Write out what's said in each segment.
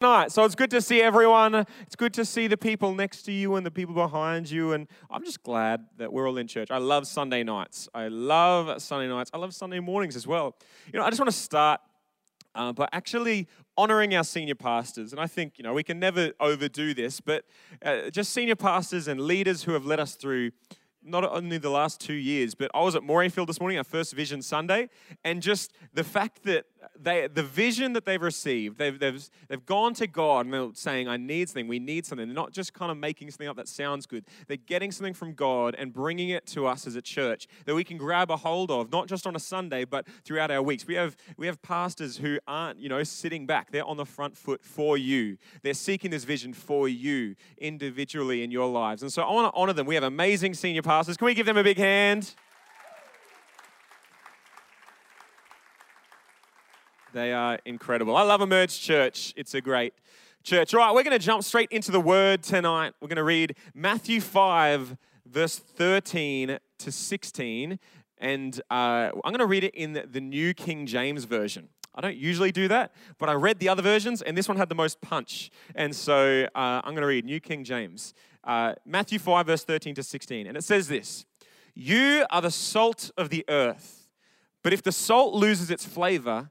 night. So it's good to see everyone. It's good to see the people next to you and the people behind you. And I'm just glad that we're all in church. I love Sunday nights. I love Sunday nights. I love Sunday mornings as well. You know, I just want to start uh, by actually honoring our senior pastors. And I think, you know, we can never overdo this, but uh, just senior pastors and leaders who have led us through not only the last two years, but I was at Morayfield this morning, our first Vision Sunday, and just the fact that they, the vision that they've received, they've, they've, they've gone to God and they're saying, I need something, we need something. They're not just kind of making something up that sounds good. They're getting something from God and bringing it to us as a church that we can grab a hold of, not just on a Sunday, but throughout our weeks. We have, we have pastors who aren't, you know, sitting back. They're on the front foot for you. They're seeking this vision for you individually in your lives. And so I want to honor them. We have amazing senior pastors. Can we give them a big hand? They are incredible. I love Emerge Church. It's a great church. All right, we're going to jump straight into the word tonight. We're going to read Matthew 5, verse 13 to 16. And uh, I'm going to read it in the New King James Version. I don't usually do that, but I read the other versions, and this one had the most punch. And so uh, I'm going to read New King James, uh, Matthew 5, verse 13 to 16. And it says this You are the salt of the earth, but if the salt loses its flavor,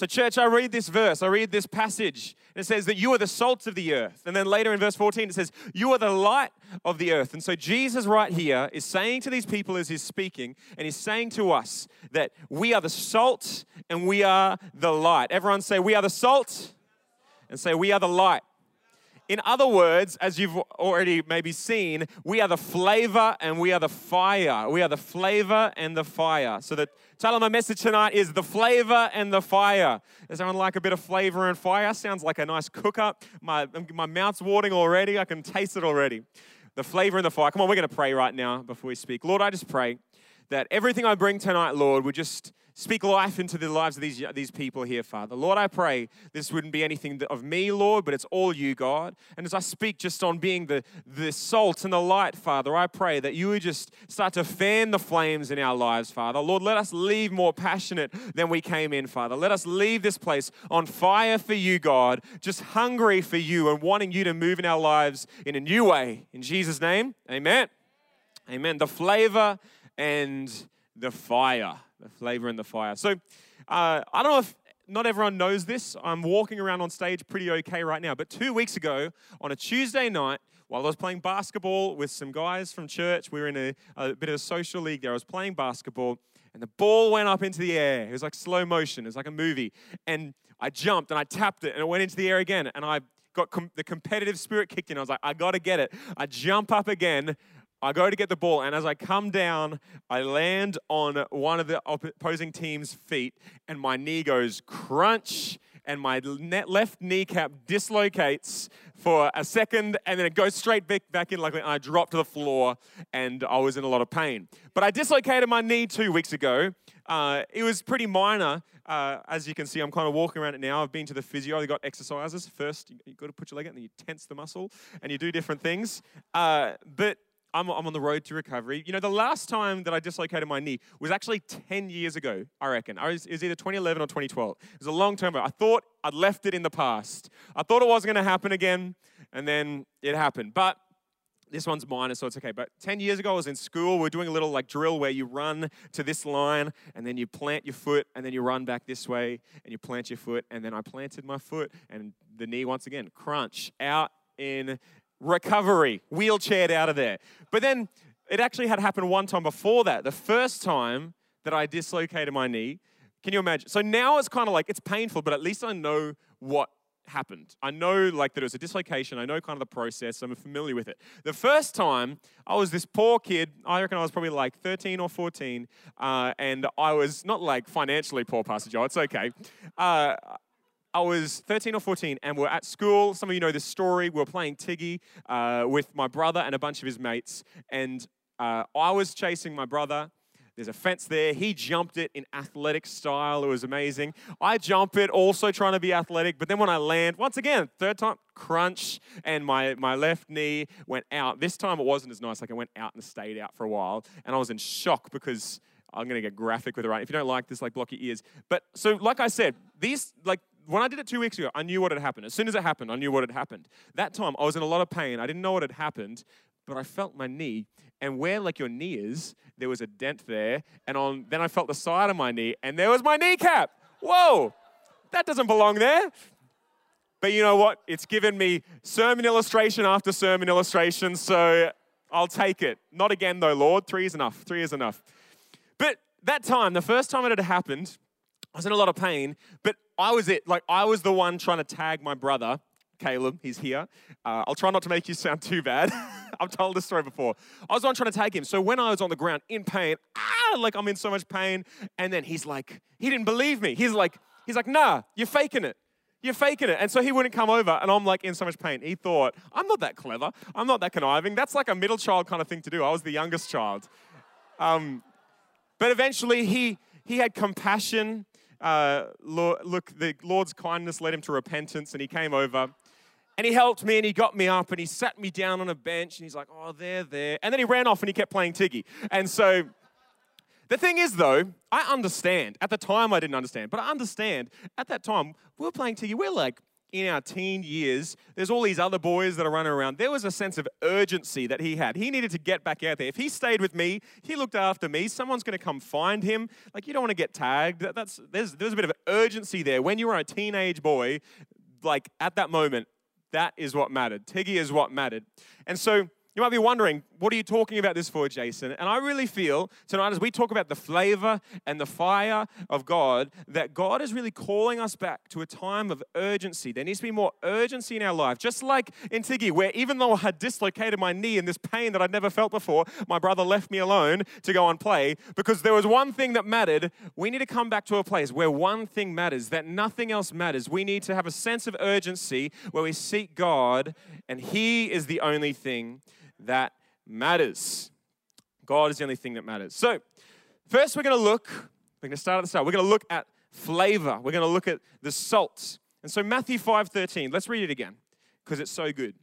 So, church, I read this verse, I read this passage, and it says that you are the salt of the earth. And then later in verse 14, it says, You are the light of the earth. And so, Jesus, right here, is saying to these people as he's speaking, and he's saying to us that we are the salt and we are the light. Everyone say, We are the salt, and say, We are the light. In other words, as you've already maybe seen, we are the flavor and we are the fire. We are the flavor and the fire. So the title of my message tonight is The Flavor and the Fire. Does anyone like a bit of flavor and fire? Sounds like a nice cook up. My, my mouth's watering already. I can taste it already. The flavor and the fire. Come on, we're going to pray right now before we speak. Lord, I just pray that everything I bring tonight, Lord, would just speak life into the lives of these, these people here, Father. Lord, I pray this wouldn't be anything of me, Lord, but it's all you, God. And as I speak just on being the, the salt and the light, Father, I pray that you would just start to fan the flames in our lives, Father. Lord, let us leave more passionate than we came in, Father. Let us leave this place on fire for you, God, just hungry for you and wanting you to move in our lives in a new way. In Jesus' name, amen. Amen. The flavor and the fire. The flavor and the fire. So, uh, I don't know if not everyone knows this. I'm walking around on stage pretty okay right now. But two weeks ago, on a Tuesday night, while I was playing basketball with some guys from church, we were in a, a bit of a social league there. I was playing basketball, and the ball went up into the air. It was like slow motion, it was like a movie. And I jumped and I tapped it, and it went into the air again. And I got com- the competitive spirit kicked in. I was like, I got to get it. I jump up again. I go to get the ball, and as I come down, I land on one of the opposing team's feet, and my knee goes crunch, and my left kneecap dislocates for a second, and then it goes straight back, in like I drop to the floor, and I was in a lot of pain. But I dislocated my knee two weeks ago. Uh, it was pretty minor. Uh, as you can see, I'm kind of walking around it now. I've been to the physio. They got exercises. First, you, have got to put your leg out, and then you tense the muscle, and you do different things. Uh, but I'm, I'm on the road to recovery. You know, the last time that I dislocated my knee was actually 10 years ago, I reckon. I was, it was either 2011 or 2012. It was a long time ago. I thought I'd left it in the past. I thought it wasn't going to happen again, and then it happened. But this one's minor, so it's okay. But 10 years ago, I was in school. We are doing a little like drill where you run to this line and then you plant your foot and then you run back this way and you plant your foot. And then I planted my foot and the knee once again, crunch out in recovery, wheelchaired out of there. But then it actually had happened one time before that. The first time that I dislocated my knee. Can you imagine? So now it's kind of like it's painful, but at least I know what happened. I know like that it was a dislocation. I know kind of the process. I'm familiar with it. The first time I was this poor kid. I reckon I was probably like 13 or 14, uh, and I was not like financially poor, Pastor Joe. It's okay. Uh, I was 13 or 14, and we're at school. Some of you know this story. We were playing Tiggy uh, with my brother and a bunch of his mates, and uh, I was chasing my brother. There's a fence there. He jumped it in athletic style. It was amazing. I jump it, also trying to be athletic. But then when I land, once again, third time, crunch, and my, my left knee went out. This time it wasn't as nice. Like I went out and stayed out for a while. And I was in shock because I'm going to get graphic with it, right? If you don't like this, like block your ears. But so, like I said, these, like, when I did it two weeks ago, I knew what had happened. As soon as it happened, I knew what had happened. That time, I was in a lot of pain. I didn't know what had happened, but I felt my knee. And where like your knee is, there was a dent there. And on then I felt the side of my knee, and there was my kneecap. Whoa, that doesn't belong there. But you know what? It's given me sermon illustration after sermon illustration, so I'll take it. Not again though, Lord. Three is enough. Three is enough. But that time, the first time it had happened, I was in a lot of pain, but I was it. Like I was the one trying to tag my brother Caleb. He's here. Uh, I'll try not to make you sound too bad. I've told this story before. I was on trying to tag him. So when I was on the ground in pain, ah, like I'm in so much pain, and then he's like, he didn't believe me. He's like, he's like, nah, you're faking it. You're faking it. And so he wouldn't come over, and I'm like in so much pain. He thought, I'm not that clever. I'm not that conniving. That's like a middle child kind of thing to do. I was the youngest child. Um, but eventually he he had compassion. Uh, look, the Lord's kindness led him to repentance, and he came over. And he helped me and he got me up and he sat me down on a bench and he's like, oh, there, there. And then he ran off and he kept playing Tiggy. And so the thing is, though, I understand. At the time, I didn't understand, but I understand. At that time, we were playing Tiggy. We're like in our teen years, there's all these other boys that are running around. There was a sense of urgency that he had. He needed to get back out there. If he stayed with me, he looked after me, someone's going to come find him. Like, you don't want to get tagged. That's, there's, there's a bit of urgency there. When you were a teenage boy, like at that moment, that is what mattered. Tiggy is what mattered. And so you might be wondering, what are you talking about this for, Jason? And I really feel tonight, as we talk about the flavor and the fire of God, that God is really calling us back to a time of urgency. There needs to be more urgency in our life. Just like in Tiggy, where even though I had dislocated my knee in this pain that I'd never felt before, my brother left me alone to go and play because there was one thing that mattered. We need to come back to a place where one thing matters, that nothing else matters. We need to have a sense of urgency where we seek God, and He is the only thing that matters. God is the only thing that matters. So, first we're going to look, we're going to start at the start. We're going to look at flavor. We're going to look at the salt. And so Matthew 5:13, let's read it again because it's so good.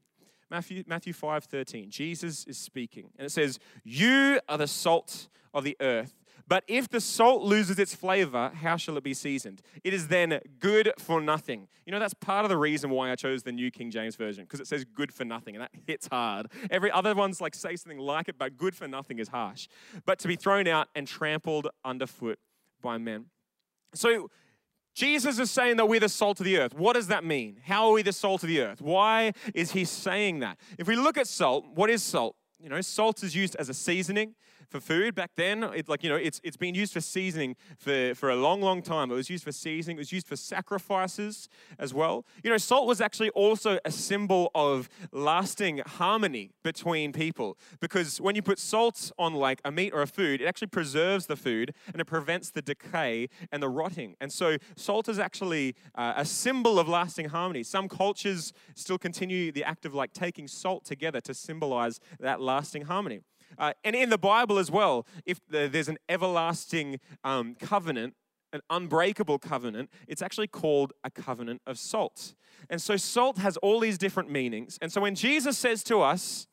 Matthew Matthew 5:13. Jesus is speaking and it says, "You are the salt of the earth. But if the salt loses its flavor, how shall it be seasoned? It is then good for nothing. You know, that's part of the reason why I chose the New King James Version, because it says good for nothing, and that hits hard. Every other one's like say something like it, but good for nothing is harsh. But to be thrown out and trampled underfoot by men. So Jesus is saying that we're the salt of the earth. What does that mean? How are we the salt of the earth? Why is he saying that? If we look at salt, what is salt? You know, salt is used as a seasoning for food back then. It's like, you know, it's, it's been used for seasoning for, for a long, long time. It was used for seasoning, it was used for sacrifices as well. You know, salt was actually also a symbol of lasting harmony between people because when you put salt on like a meat or a food, it actually preserves the food and it prevents the decay and the rotting. And so salt is actually uh, a symbol of lasting harmony. Some cultures still continue the act of like taking salt together to symbolize that lasting harmony. Uh, and in the Bible as well, if there's an everlasting um, covenant, an unbreakable covenant, it's actually called a covenant of salt. And so salt has all these different meanings. And so when Jesus says to us,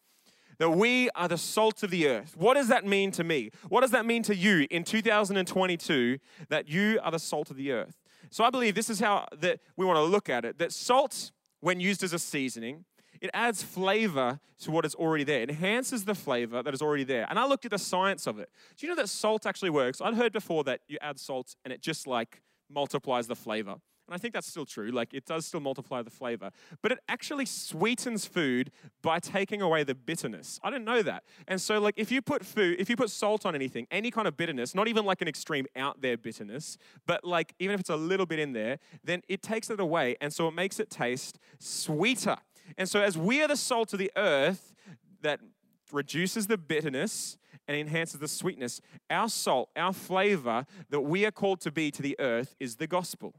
that we are the salt of the earth. What does that mean to me? What does that mean to you in 2022 that you are the salt of the earth? So I believe this is how that we want to look at it that salt when used as a seasoning it adds flavor to what is already there. It enhances the flavor that is already there. And I looked at the science of it. Do you know that salt actually works? I'd heard before that you add salt and it just like multiplies the flavor. And I think that's still true. Like it does still multiply the flavor. But it actually sweetens food by taking away the bitterness. I didn't know that. And so like if you put food, if you put salt on anything, any kind of bitterness, not even like an extreme out there bitterness, but like even if it's a little bit in there, then it takes it away. And so it makes it taste sweeter. And so, as we are the salt of the earth that reduces the bitterness and enhances the sweetness, our salt, our flavor that we are called to be to the earth is the gospel.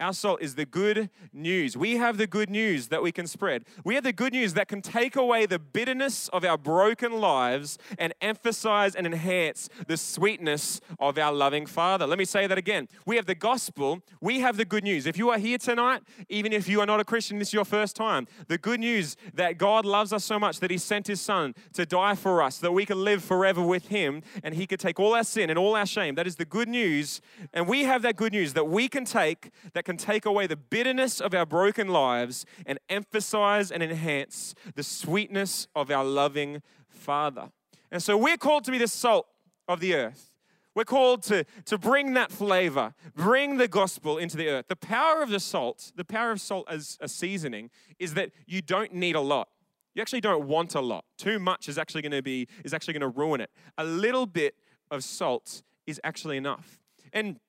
Our salt is the good news. We have the good news that we can spread. We have the good news that can take away the bitterness of our broken lives and emphasize and enhance the sweetness of our loving Father. Let me say that again. We have the gospel, we have the good news. If you are here tonight, even if you are not a Christian, this is your first time, the good news that God loves us so much that He sent His Son to die for us, that we can live forever with Him and He could take all our sin and all our shame. That is the good news. And we have that good news that we can take that can take away the bitterness of our broken lives and emphasize and enhance the sweetness of our loving Father. And so we're called to be the salt of the earth. We're called to, to bring that flavor, bring the gospel into the earth. The power of the salt, the power of salt as a seasoning, is that you don't need a lot. You actually don't want a lot. Too much is actually going to be is actually going to ruin it. A little bit of salt is actually enough. And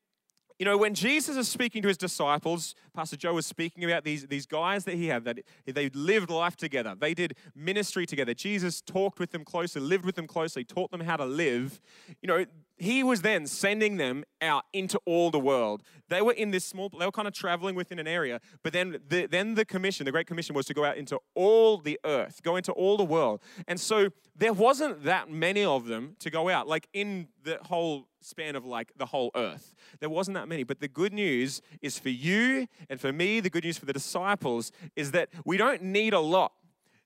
you know, when Jesus is speaking to his disciples, Pastor Joe was speaking about these, these guys that he had, that they lived life together. They did ministry together. Jesus talked with them closely, lived with them closely, taught them how to live. You know, he was then sending them out into all the world. They were in this small, they were kind of traveling within an area, but then the, then the commission, the Great Commission was to go out into all the earth, go into all the world. And so there wasn't that many of them to go out, like in the whole span of like the whole earth. There wasn't that many. But the good news is for you and for me, the good news for the disciples is that we don't need a lot.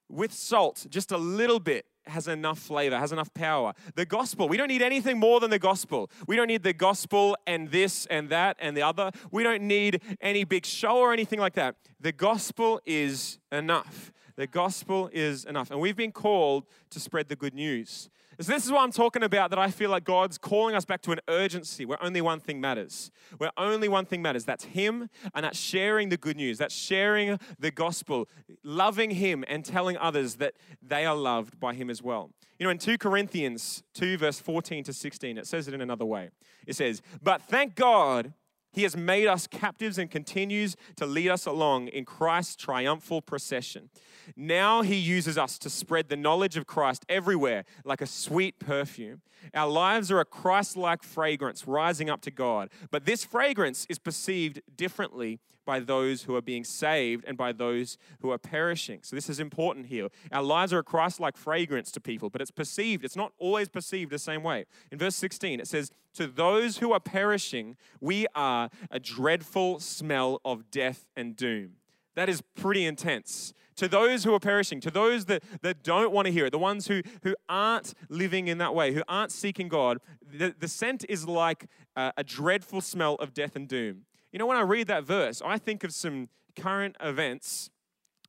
With salt, just a little bit has enough flavor, has enough power. The gospel, we don't need anything more than the gospel. We don't need the gospel and this and that and the other. We don't need any big show or anything like that. The gospel is enough. The gospel is enough. And we've been called to spread the good news. So this is what I'm talking about that I feel like God's calling us back to an urgency where only one thing matters. Where only one thing matters. That's Him and that's sharing the good news. That's sharing the gospel, loving Him and telling others that they are loved by Him as well. You know, in 2 Corinthians 2, verse 14 to 16, it says it in another way. It says, But thank God he has made us captives and continues to lead us along in Christ's triumphal procession. Now he uses us to spread the knowledge of Christ everywhere like a sweet perfume. Our lives are a Christ like fragrance rising up to God, but this fragrance is perceived differently by those who are being saved and by those who are perishing. So, this is important here. Our lives are a Christ like fragrance to people, but it's perceived, it's not always perceived the same way. In verse 16, it says, To those who are perishing, we are a dreadful smell of death and doom. That is pretty intense. To those who are perishing, to those that, that don't want to hear it, the ones who, who aren't living in that way, who aren't seeking God, the, the scent is like a, dreadful smell of death and doom. You know, when I read that verse, I think of some current events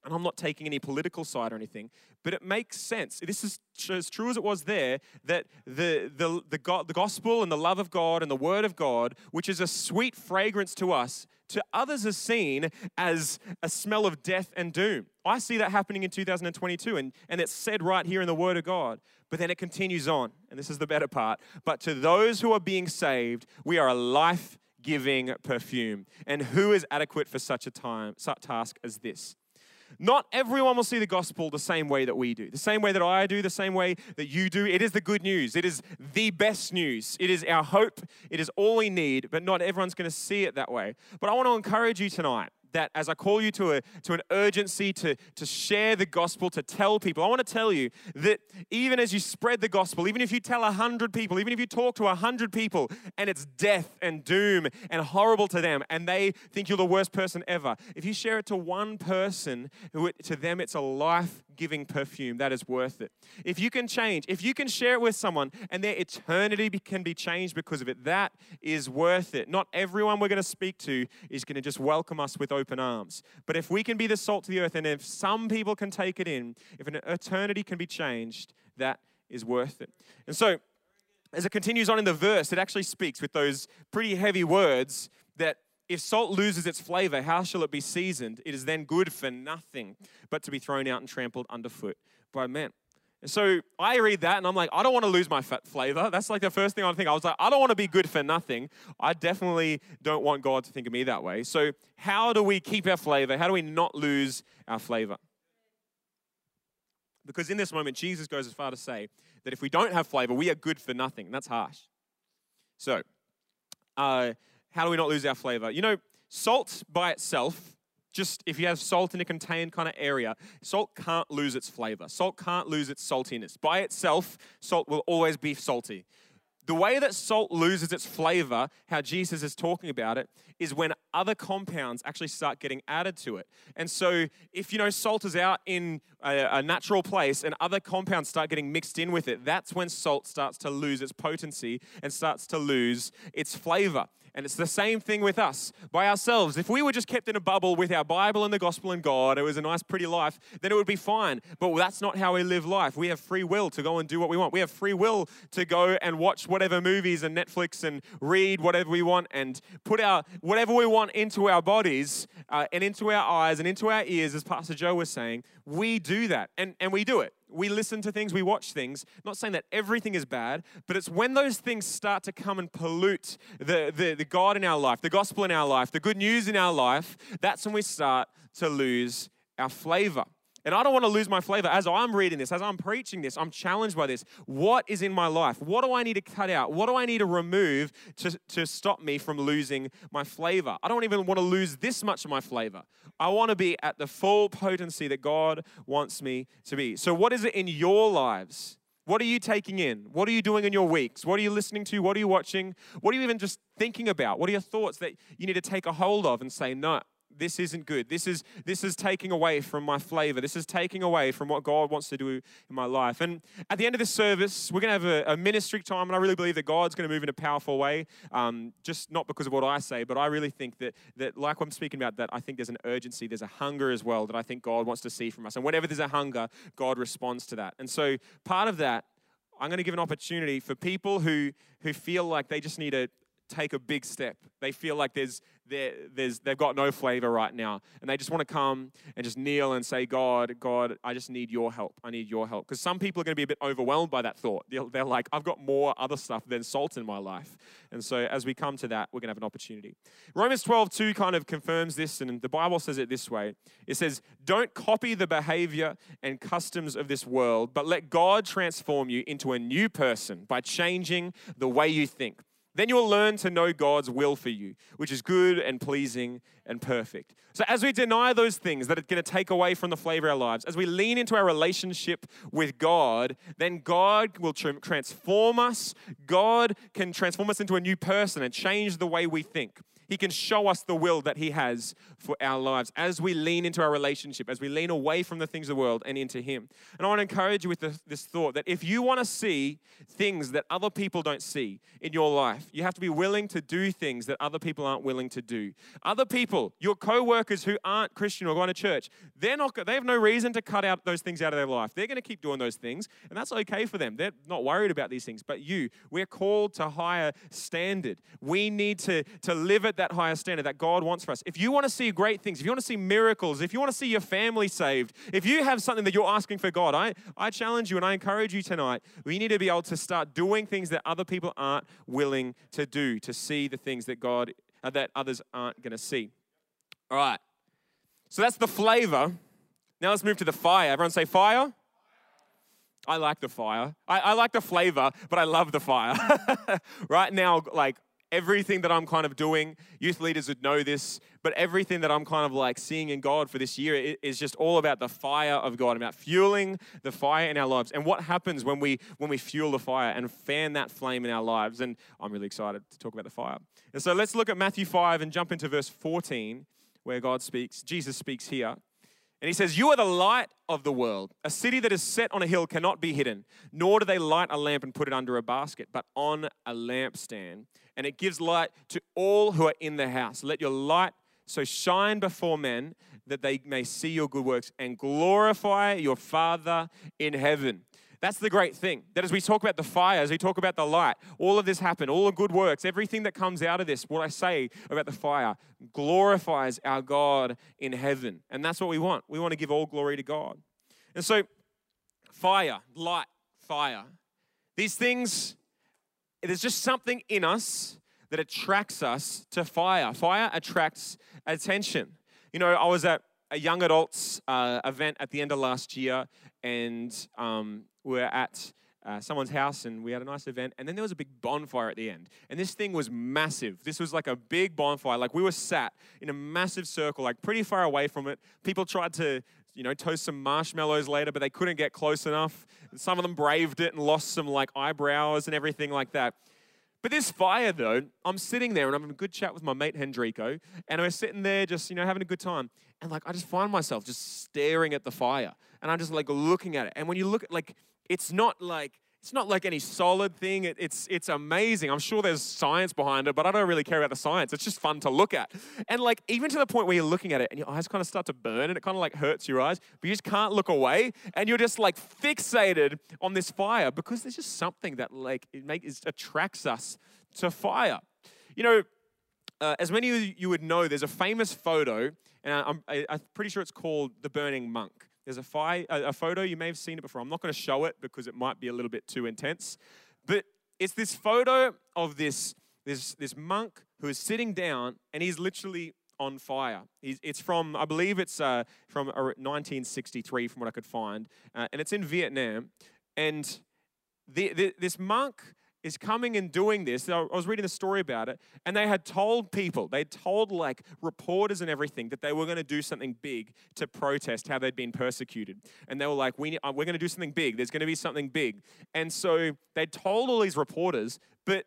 and I'm not taking any political side or anything, but it makes sense. This is as true as it was there that the, the, the, the gospel and the love of God and the word of God, which is a sweet fragrance to us, to others is seen as a smell of death and doom. I see that happening in 2022, and, and it's said right here in the word of God. But then it continues on, and this is the better part. But to those who are being saved, we are a life giving perfume. And who is adequate for such a time, such task as this? Not everyone will see the gospel the same way that we do, the same way that I do, the same way that you do. It is the good news. It is the best news. It is our hope. It is all we need, but not everyone's going to see it that way. But I want to encourage you tonight that as I call you to, a, to an urgency to, to share the gospel, to tell people, I want to tell you that even as you spread the gospel, even if you tell a hundred people, even if you talk to a hundred people and it's death and doom and horrible to them and they think you're the worst person ever, if you share it to one person, who to them it's a life giving perfume that is worth it. If you can change, if you can share it with someone and their eternity can be changed because of it, that is worth it. Not everyone we're going to speak to is going to just welcome us with open arms. But if we can be the salt to the earth, and if some people can take it in, if an eternity can be changed, that is worth it. And so, as it continues on in the verse, it actually speaks with those pretty heavy words that if salt loses its flavor, how shall it be seasoned? It is then good for nothing but to be thrown out and trampled underfoot by men. So I read that and I'm like, I don't want to lose my flavor. That's like the first thing I think. I was like, I don't want to be good for nothing. I definitely don't want God to think of me that way. So, how do we keep our flavor? How do we not lose our flavor? Because in this moment, Jesus goes as far to say that if we don't have flavor, we are good for nothing. That's harsh. So, uh, how do we not lose our flavor? You know, salt by itself, just if you have salt in a contained kind of area, salt can't lose its flavor. Salt can't lose its saltiness. By itself, salt will always be salty. The way that salt loses its flavor, how Jesus is talking about it, is when other compounds actually start getting added to it. And so, if you know salt is out in a, a, natural place and other compounds start getting mixed in with it, that's when salt starts to lose its potency and starts to lose its flavor. And it's the same thing with us by ourselves. If we were just kept in a bubble with our Bible and the gospel and God, it was a nice, pretty life, then it would be fine. But that's not how we live life. We have free will to go and do what we want. We have free will to go and watch whatever movies and Netflix and read whatever we want and put our whatever we want into our bodies uh, and into our eyes and into our ears, as Pastor Joe was saying. We do that and, and we do it we listen to things, we watch things. Not saying that everything is bad, but it's when those things start to come and pollute the, the, the God in our life, the gospel in our life, the good news in our life, that's when we start to lose our flavor. And I don't want to lose my flavor. As I'm reading this, as I'm preaching this, I'm challenged by this. What is in my life? What do I need to cut out? What do I need to remove to, to stop me from losing my flavor? I don't even want to lose this much of my flavor. I want to be at the full potency that God wants me to be. So, what is it in your lives? What are you taking in? What are you doing in your weeks? What are you listening to? What are you watching? What are you even just thinking about? What are your thoughts that you need to take a hold of and say, no, this isn't good. This is this is taking away from my flavor. This is taking away from what God wants to do in my life. And at the end of this service, we're going to have a, a ministry time, and I really believe that God's going to move in a powerful way. Um, just not because of what I say, but I really think that that like what I'm speaking about, that I think there's an urgency, there's a hunger as well that I think God wants to see from us. And whenever there's a hunger, God responds to that. And so part of that I'm going to give an opportunity for people who who feel like they just need a, take a big step. They feel like there's, there's, they've got no flavor right now. And they just want to come and just kneel and say, God, God, I just need your help. I need your help. Because some people are going to be a bit overwhelmed by that thought. They're, they're like, I've got more other stuff than salt in my life. And so as we come to that, we're going to have an opportunity. Romans 12, 2 kind of confirms this. And the Bible says it this way it says, Don't copy the behavior and customs of this world, but let God transform you into a new person by changing the way you think. Then you will learn to know God's will for you, which is good and pleasing and perfect. So, as we deny those things that are going to take away from the flavor of our lives, as we lean into our relationship with God, then God will transform us. God can transform us into a new person and change the way we think. He can show us the will that He has for our lives as we lean into our relationship, as we lean away from the things of the world and into Him. And I want to encourage you with this, thought that if you want to see things that other people don't see in your life, you have to be willing to do things that other people aren't willing to do. Other people, your co workers who aren't Christian or going to church, they're not, they have no reason to cut out those things out of their life. They're going to keep doing those things, and that's okay for them. They're not worried about these things. But you, we're called to higher standard. We need to, to live at at that higher standard that God wants for us. If you want to see great things, if you want to see miracles, if you want to see your family saved, if you have something that you're asking for God, I, I challenge you and I encourage you tonight. We need to be able to start doing things that other people aren't willing to do, to see the things that God, uh, that others aren't going to see. All right. So that's the flavor. Now let's move to the fire. Everyone say fire. I like the fire. I, I, like the flavor, but I love the fire. right now, like everything that I'm kind of doing, youth leaders would know this, but everything that I'm kind of like seeing in God for this year is just all about the fire of God, about fueling the fire in our lives. And what happens when we when we fuel the fire and fan that flame in our lives. And I'm really excited to talk about the fire. And so let's look at Matthew 5 and jump into verse 14, where God speaks. Jesus speaks here. And he says, You are the light of the world. A city that is set on a hill cannot be hidden, nor do they light a lamp and put it under a basket, but on a lampstand. And it gives light to all who are in the house. Let your light so shine before men that they may see your good works and glorify your Father in heaven. That's the great thing. That as we talk about the fire, as we talk about the light, all of this happened, all the good works, everything that comes out of this, what I say about the fire, glorifies our God in heaven. And that's what we want. We want to give all glory to God. And so, fire, light, fire. These things, there's just something in us that attracts us to fire. Fire attracts attention. You know, I was at a young adults uh, event at the end of last year, and um, we're at uh, someone's house and we had a nice event. And then there was a big bonfire at the end. And this thing was massive. This was like a big bonfire. Like we were sat in a massive circle, like pretty far away from it. People tried to, you know, toast some marshmallows later, but they couldn't get close enough. Some of them braved it and lost some like eyebrows and everything like that. But this fire, though, I'm sitting there and I'm having a good chat with my mate Hendrico, and we're sitting there just, you know, having a good time. And like, I just find myself just staring at the fire, and I'm just like looking at it. And when you look at like, it's not like it's not like any solid thing. It, it's, it's amazing. I'm sure there's science behind it, but I don't really care about the science. It's just fun to look at. And like, even to the point where you're looking at it and your eyes kind of start to burn and it kind of like hurts your eyes, but you just can't look away. And you're just like fixated on this fire because there's just something that like it, make, it attracts us to fire. You know, uh, as many of you would know, there's a famous photo, and I'm, I, I'm pretty sure it's called The Burning Monk. There's a, fi- a, a photo, you may have seen it before. I'm not going to show it because it might be a little bit too intense. But it's this photo of this, this, this monk who is sitting down and he's literally on fire. He's, it's from, I believe it's uh, from 1963, from what I could find, uh, and it's in Vietnam. And the, the, this monk is coming and doing this. I was reading the story about it, and they had told people, they told like reporters and everything that they were going to do something big to protest how they'd been persecuted. And they were like, we, uh, we're going to do something big. There's going to be something big. And so they told all these reporters, but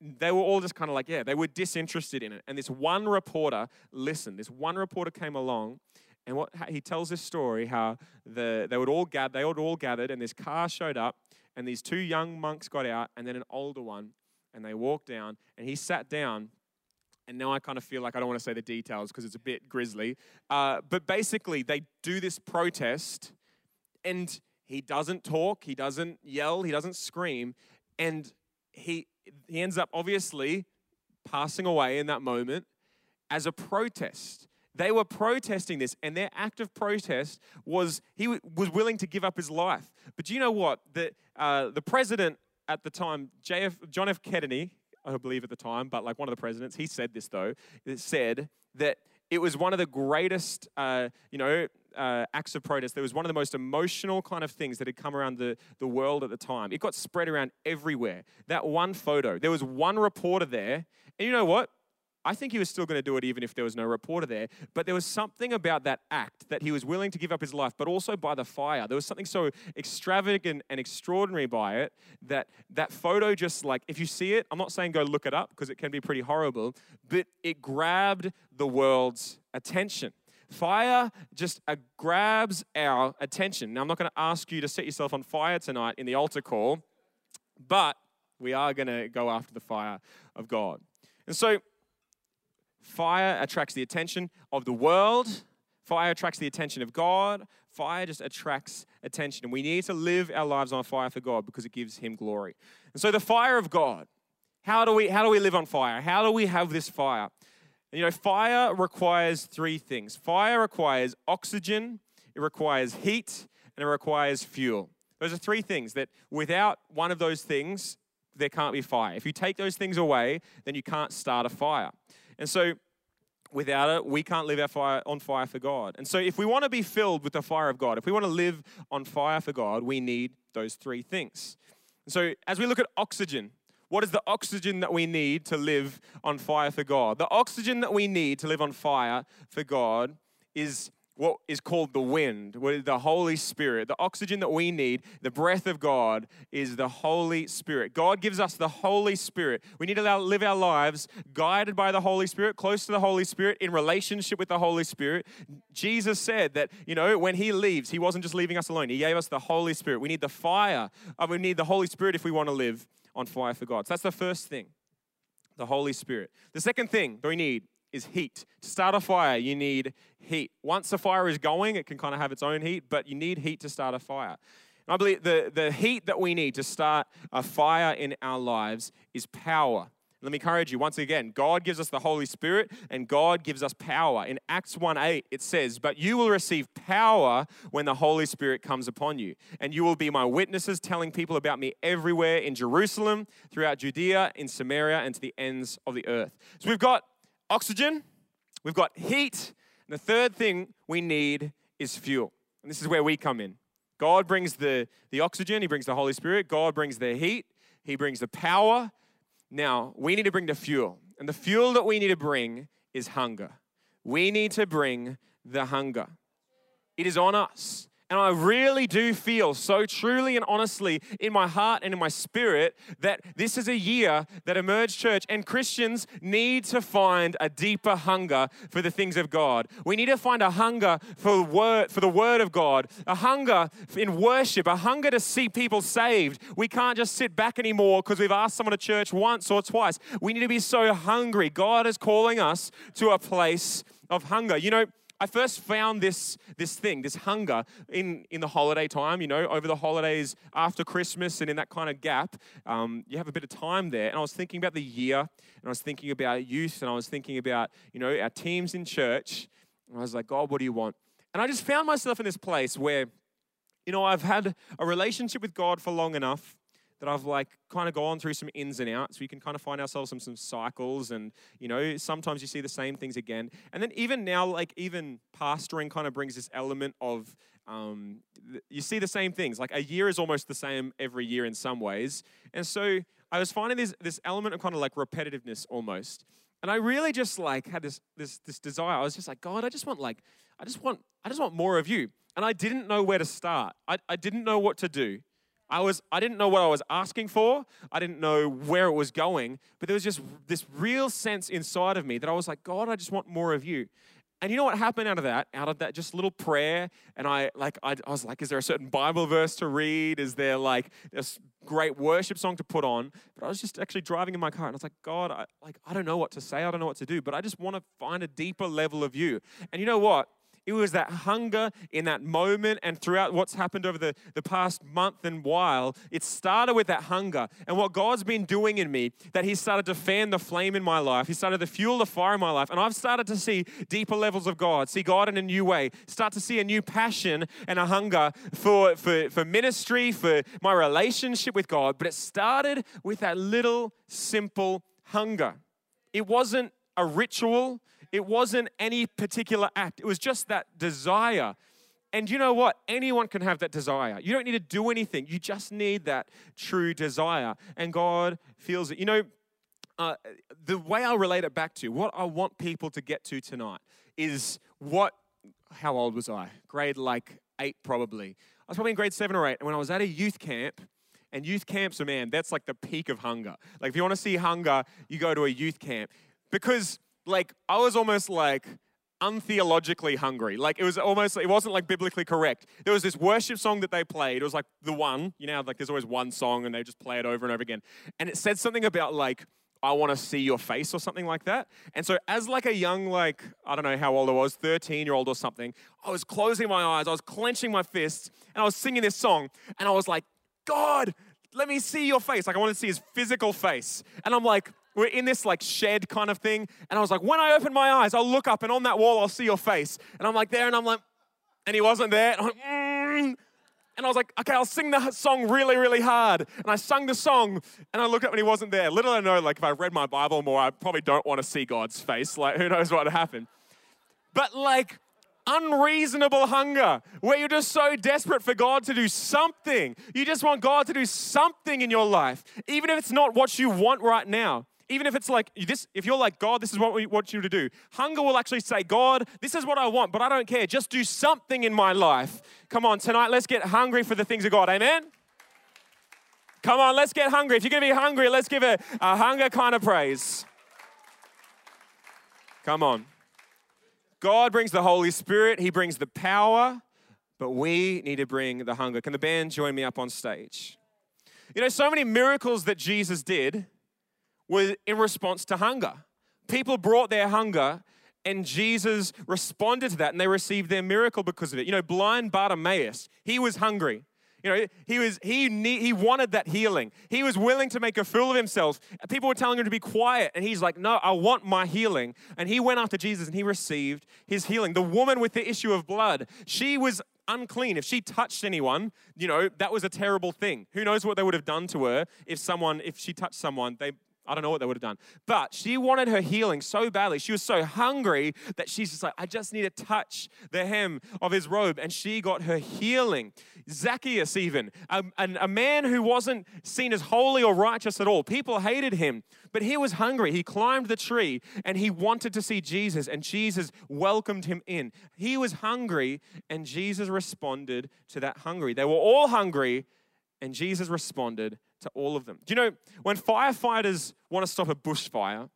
they were all just kind of like, yeah, they were disinterested in it. And this one reporter listened. This one reporter came along and what he tells this story how the, they would all gather, they would all gathered, and this car showed up, and these two young monks got out, and then an older one, and they walked down, and he sat down. And now I kind of feel like I don't want to say the details because it's a bit grisly. Uh, but basically, they do this protest, and he doesn't talk, he doesn't yell, he doesn't scream, and he he ends up obviously passing away in that moment as a protest. They were protesting this, and their act of protest was he was willing to give up his life. But do you know what? The, uh, the president at the time, JF, John F. Kennedy, I believe at the time, but like one of the presidents, he said this though. Said that it was one of the greatest, uh, you know, uh, acts of protest. There was one of the most emotional kind of things that had come around the, the world at the time. It got spread around everywhere. That one photo, there was one reporter there, and you know what? I think he was still going to do it even if there was no reporter there. But there was something about that act that he was willing to give up his life, but also by the fire. There was something so extravagant and extraordinary by it that that photo just like, if you see it, I'm not saying go look it up because it can be pretty horrible, but it grabbed the world's attention. Fire just uh, grabs our attention. Now, I'm not going to ask you to set yourself on fire tonight in the altar call, but we are going to go after the fire of God. And so, Fire attracts the attention of the world. Fire attracts the attention of God. Fire just attracts attention. And we need to live our lives on fire for God because it gives Him glory. And so, the fire of God, how do we, how do we live on fire? How do we have this fire? And, you know, fire requires three things fire requires oxygen, it requires heat, and it requires fuel. Those are three things that without one of those things, there can't be fire. If you take those things away, then you can't start a fire. And so without it, we can't live our fire on fire for God. And so if we want to be filled with the fire of God, if we want to live on fire for God, we need those three things. And so as we look at oxygen, what is the oxygen that we need to live on fire for God? The oxygen that we need to live on fire for God is what is called the wind, the Holy Spirit. The oxygen that we need, the breath of God, is the Holy Spirit. God gives us the Holy Spirit. We need to live our lives guided by the Holy Spirit, close to the Holy Spirit, in relationship with the Holy Spirit. Jesus said that, you know, when He leaves, He wasn't just leaving us alone, He gave us the Holy Spirit. We need the fire, uh, we need the Holy Spirit if we want to live on fire for God. So that's the first thing the Holy Spirit. The second thing that we need is heat. To start a fire, you need heat. Once the fire is going, it can kind of have its own heat, but you need heat to start a fire. And I believe the, the heat that we need to start a fire in our lives is power. Let me encourage you once again God gives us the Holy Spirit and God gives us power. In Acts 1 8, it says, But you will receive power when the Holy Spirit comes upon you. And you will be my witnesses, telling people about me everywhere in Jerusalem, throughout Judea, in Samaria, and to the ends of the earth. So we've got oxygen, we've got heat, and the third thing we need is fuel. And this is where we come in. God brings the, the oxygen, He brings the Holy Spirit, God brings the heat, He brings the power. Now, we need to bring the fuel. And the fuel that we need to bring is hunger. We need to bring the hunger. It is on us. And I really do feel so truly and honestly in my heart and in my spirit that this is a year that Emerge Church and Christians need to find a deeper hunger for the things of God. We need to find a hunger for word for the word of God, a hunger in worship, a hunger to see people saved. We can't just sit back anymore because we've asked someone to church once or twice. We need to be so hungry. God is calling us to a place of hunger. You know, I first found this, this thing, this hunger, in, in the holiday time, you know, over the holidays after Christmas and in that kind of gap. Um, you have a bit of time there. And I was thinking about the year, and I was thinking about youth, and I was thinking about, you know, our teams in church. And I was like, God, what do you want? And I just found myself in this place where, you know, I've had a relationship with God for long enough that I've like kind of gone through some ins and outs. We can kind of find ourselves in some cycles, and you know, sometimes you see the same things again. And then even now, like even pastoring kind of brings this element of um, you see the same things. Like a year is almost the same every year in some ways, and so I was finding this this element of kind of like repetitiveness almost. And I really just like had this this this desire. I was just like, God, I just want like I just want I just want more of you. And I didn't know where to start. I, I didn't know what to do. I was I didn't know what I was asking for. I didn't know where it was going, but there was just this real sense inside of me that I was like, God, I just want more of you. And you know what happened out of that? Out of that just little prayer, and I like I, I was like, is there a certain Bible verse to read? Is there like this great worship song to put on? But I was just actually driving in my car, and I was like, God, I like I don't know what to say. I don't know what to do, but I just want to find a deeper level of you. And you know what? It was that hunger in that moment and throughout what's happened over the, the past month and while. It started with that hunger. And what God's been doing in me, that He started to fan the flame in my life. He started to fuel the fire in my life. And I've started to see deeper levels of God, see God in a new way, start to see a new passion and a hunger for, for, for ministry, for my relationship with God. But it started with that little simple hunger. It wasn't a ritual. It wasn't any particular act, it was just that desire. And you know what? Anyone can have that desire. You don't need to do anything. You just need that true desire. And God feels it. You know, uh, the way I'll relate it back to what I want people to get to tonight is what, how old was I? Grade like eight, probably. I was probably in grade seven or eight. And when I was at a youth camp, and youth camps are, man, that's like the peak of hunger. Like, if you want to see hunger, you go to a youth camp. Because like I was almost like untheologically hungry. Like it was almost, it wasn't like biblically correct. There was this worship song that they played. It was like the one, you know, like there's always one song and they just play it over and over again. And it said something about like, I want to see your face or something like that. And so as like a young, like, I don't know how old I was, 13 year old or something, I was closing my eyes, I was clenching my fists, and I was singing this song. And I was like, God, let me see your face. Like I wanted to see his physical face. And I'm like, we're in this like shed kind of thing. And I was like, when I open my eyes, I'll look up and on that wall, I'll see your face. And I'm like there and I'm like, and he wasn't there. And, I'm like, mm. and I was like, okay, I'll sing the song really, really hard. And I sung the song and I looked up and he wasn't there. Little I know, like if I read my Bible more, I probably don't want to see God's face. Like who knows what would happen. But like, unreasonable hunger where you're just so desperate for God to do something. You just want God to do something in your life, even if it's not what you want right now even if it's like this, if you're like, God, this is what we want you to do, hunger will actually say, God, this is what I want, but I don't care. Just do something in my life. Come on, tonight, let's get hungry for the things of God. Amen? Come on, let's get hungry. If you're going to be hungry, let's give a, a hunger kind of praise. Come on. God brings the Holy Spirit, He brings the power, but we need to bring the hunger. Can the band join me up on stage? You know, so many miracles that Jesus did were in response to hunger. People brought their hunger, and Jesus responded to that, and they received their miracle because of it. You know, blind Bartimaeus, he was hungry. You know, he was he he wanted that healing. He was willing to make a fool of himself. People were telling him to be quiet, and he's like, "No, I want my healing." And he went after Jesus, and he received his healing. The woman with the issue of blood, she was unclean. If she touched anyone, you know, that was a terrible thing. Who knows what they would have done to her if someone, if she touched someone, they I don't know what they would have done. But she wanted her healing so badly. She was so hungry that she's just like, I just need to touch the hem of his robe. And she got her healing. Zacchaeus, even, a, a, man who wasn't seen as holy or righteous at all. People hated him, but he was hungry. He climbed the tree and he wanted to see Jesus, and Jesus welcomed him in. He was hungry, and Jesus responded to that hungry. They were all hungry, and Jesus responded to all of them. Do you know, when firefighters want to stop a bushfire,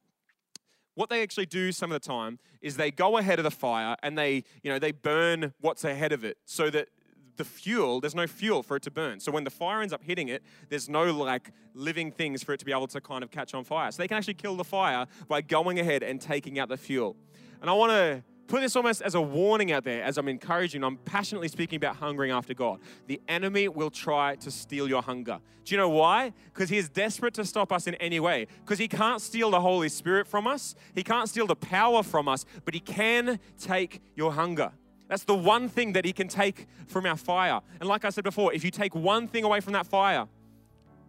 what they actually do some of the time is they go ahead of the fire and they, you know, they burn what's ahead of it so that the fuel, there's no fuel for it to burn. So when the fire ends up hitting it, there's no like living things for it to be able to kind of catch on fire. So they can actually kill the fire by going ahead and taking out the fuel. And I want to put this almost as a warning out there as I'm encouraging, I'm passionately speaking about hungering after God. The enemy will try to steal your hunger. Do you know why? Because he is desperate to stop us in any way. Because he can't steal the Holy Spirit from us, he can't steal the power from us, but he can take your hunger. That's the one thing that he can take from our fire. And like I said before, if you take one thing away from that fire,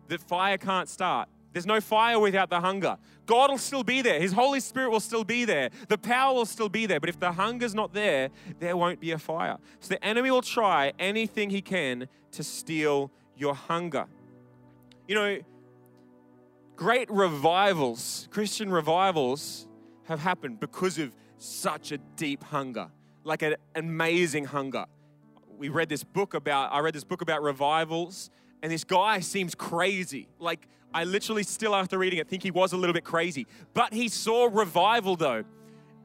that fire can't start. There's no fire without the hunger. God will still be there. His Holy Spirit will still be there. The power will still be there. But if the hunger's not there, there won't be a fire. So the enemy will try anything he can to steal your hunger. You know, great revivals, Christian revivals, have happened because of such a deep hunger, like an amazing hunger. We read this book about, I read this book about revivals, and this guy seems crazy. Like, I literally still, after reading it, think he was a little bit crazy. But he saw revival though.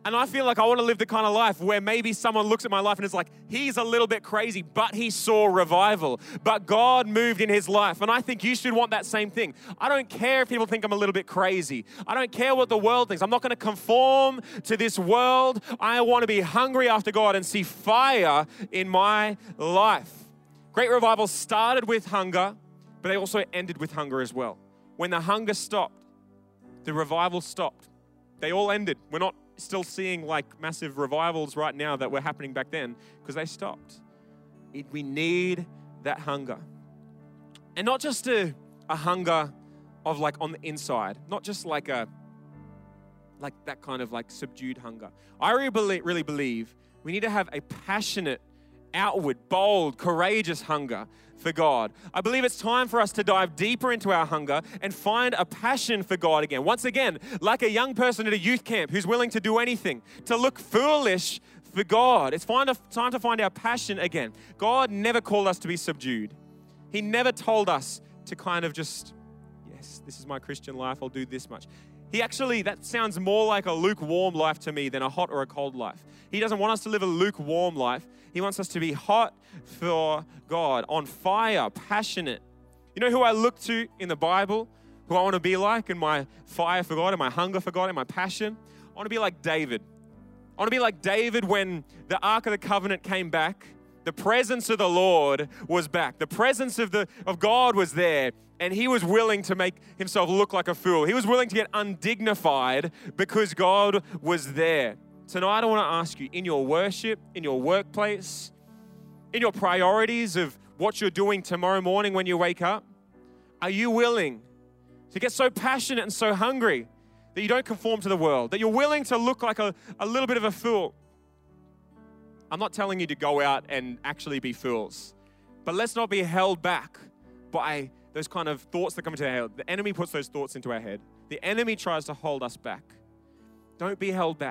And I feel like I want to live the kind of life where maybe someone looks at my life and is like, he's a little bit crazy, but he saw revival. But God moved in his life. And I think you should want that same thing. I don't care if people think I'm a little bit crazy. I don't care what the world thinks. I'm not going to conform to this world. I want to be hungry after God and see fire in my life. Great revival started with hunger, but they also ended with hunger as well. When the hunger stopped, the revival stopped. They all ended. We're not still seeing like massive revivals right now that were happening back then because they stopped. It, we need that hunger. And not just a, a hunger of like on the inside, not just like a like that kind of like subdued hunger. I really believe, really believe we need to have a passionate, outward, bold, courageous hunger for God. I believe it's time for us to dive deeper into our hunger and find a passion for God again. Once again, like a young person at a youth camp who's willing to do anything, to look foolish for God. It's time to find our passion again. God never called us to be subdued, He never told us to kind of just, yes, this is my Christian life, I'll do this much. He actually, that sounds more like a lukewarm life to me than a hot or a cold life. He doesn't want us to live a lukewarm life. He wants us to be hot for God, on fire, passionate. You know who I look to in the Bible, who I want to be like in my fire for God, in my hunger for God, in my passion? I want to be like David. I want to be like David when the Ark of the Covenant came back. The presence of the Lord was back. The presence of, the, of God was there and he was willing to make himself look like a fool. He was willing to get undignified because God was there. Tonight, I want to ask you in your worship, in your workplace, in your priorities of what you're doing tomorrow morning when you wake up, are you willing to get so passionate and so hungry that you don't conform to the world, that you're willing to look like a, a little bit of a fool? I'm not telling you to go out and actually be fools, but let's not be held back by those kind of thoughts that come into our head. The enemy puts those thoughts into our head. The enemy tries to hold us back. Don't be held back.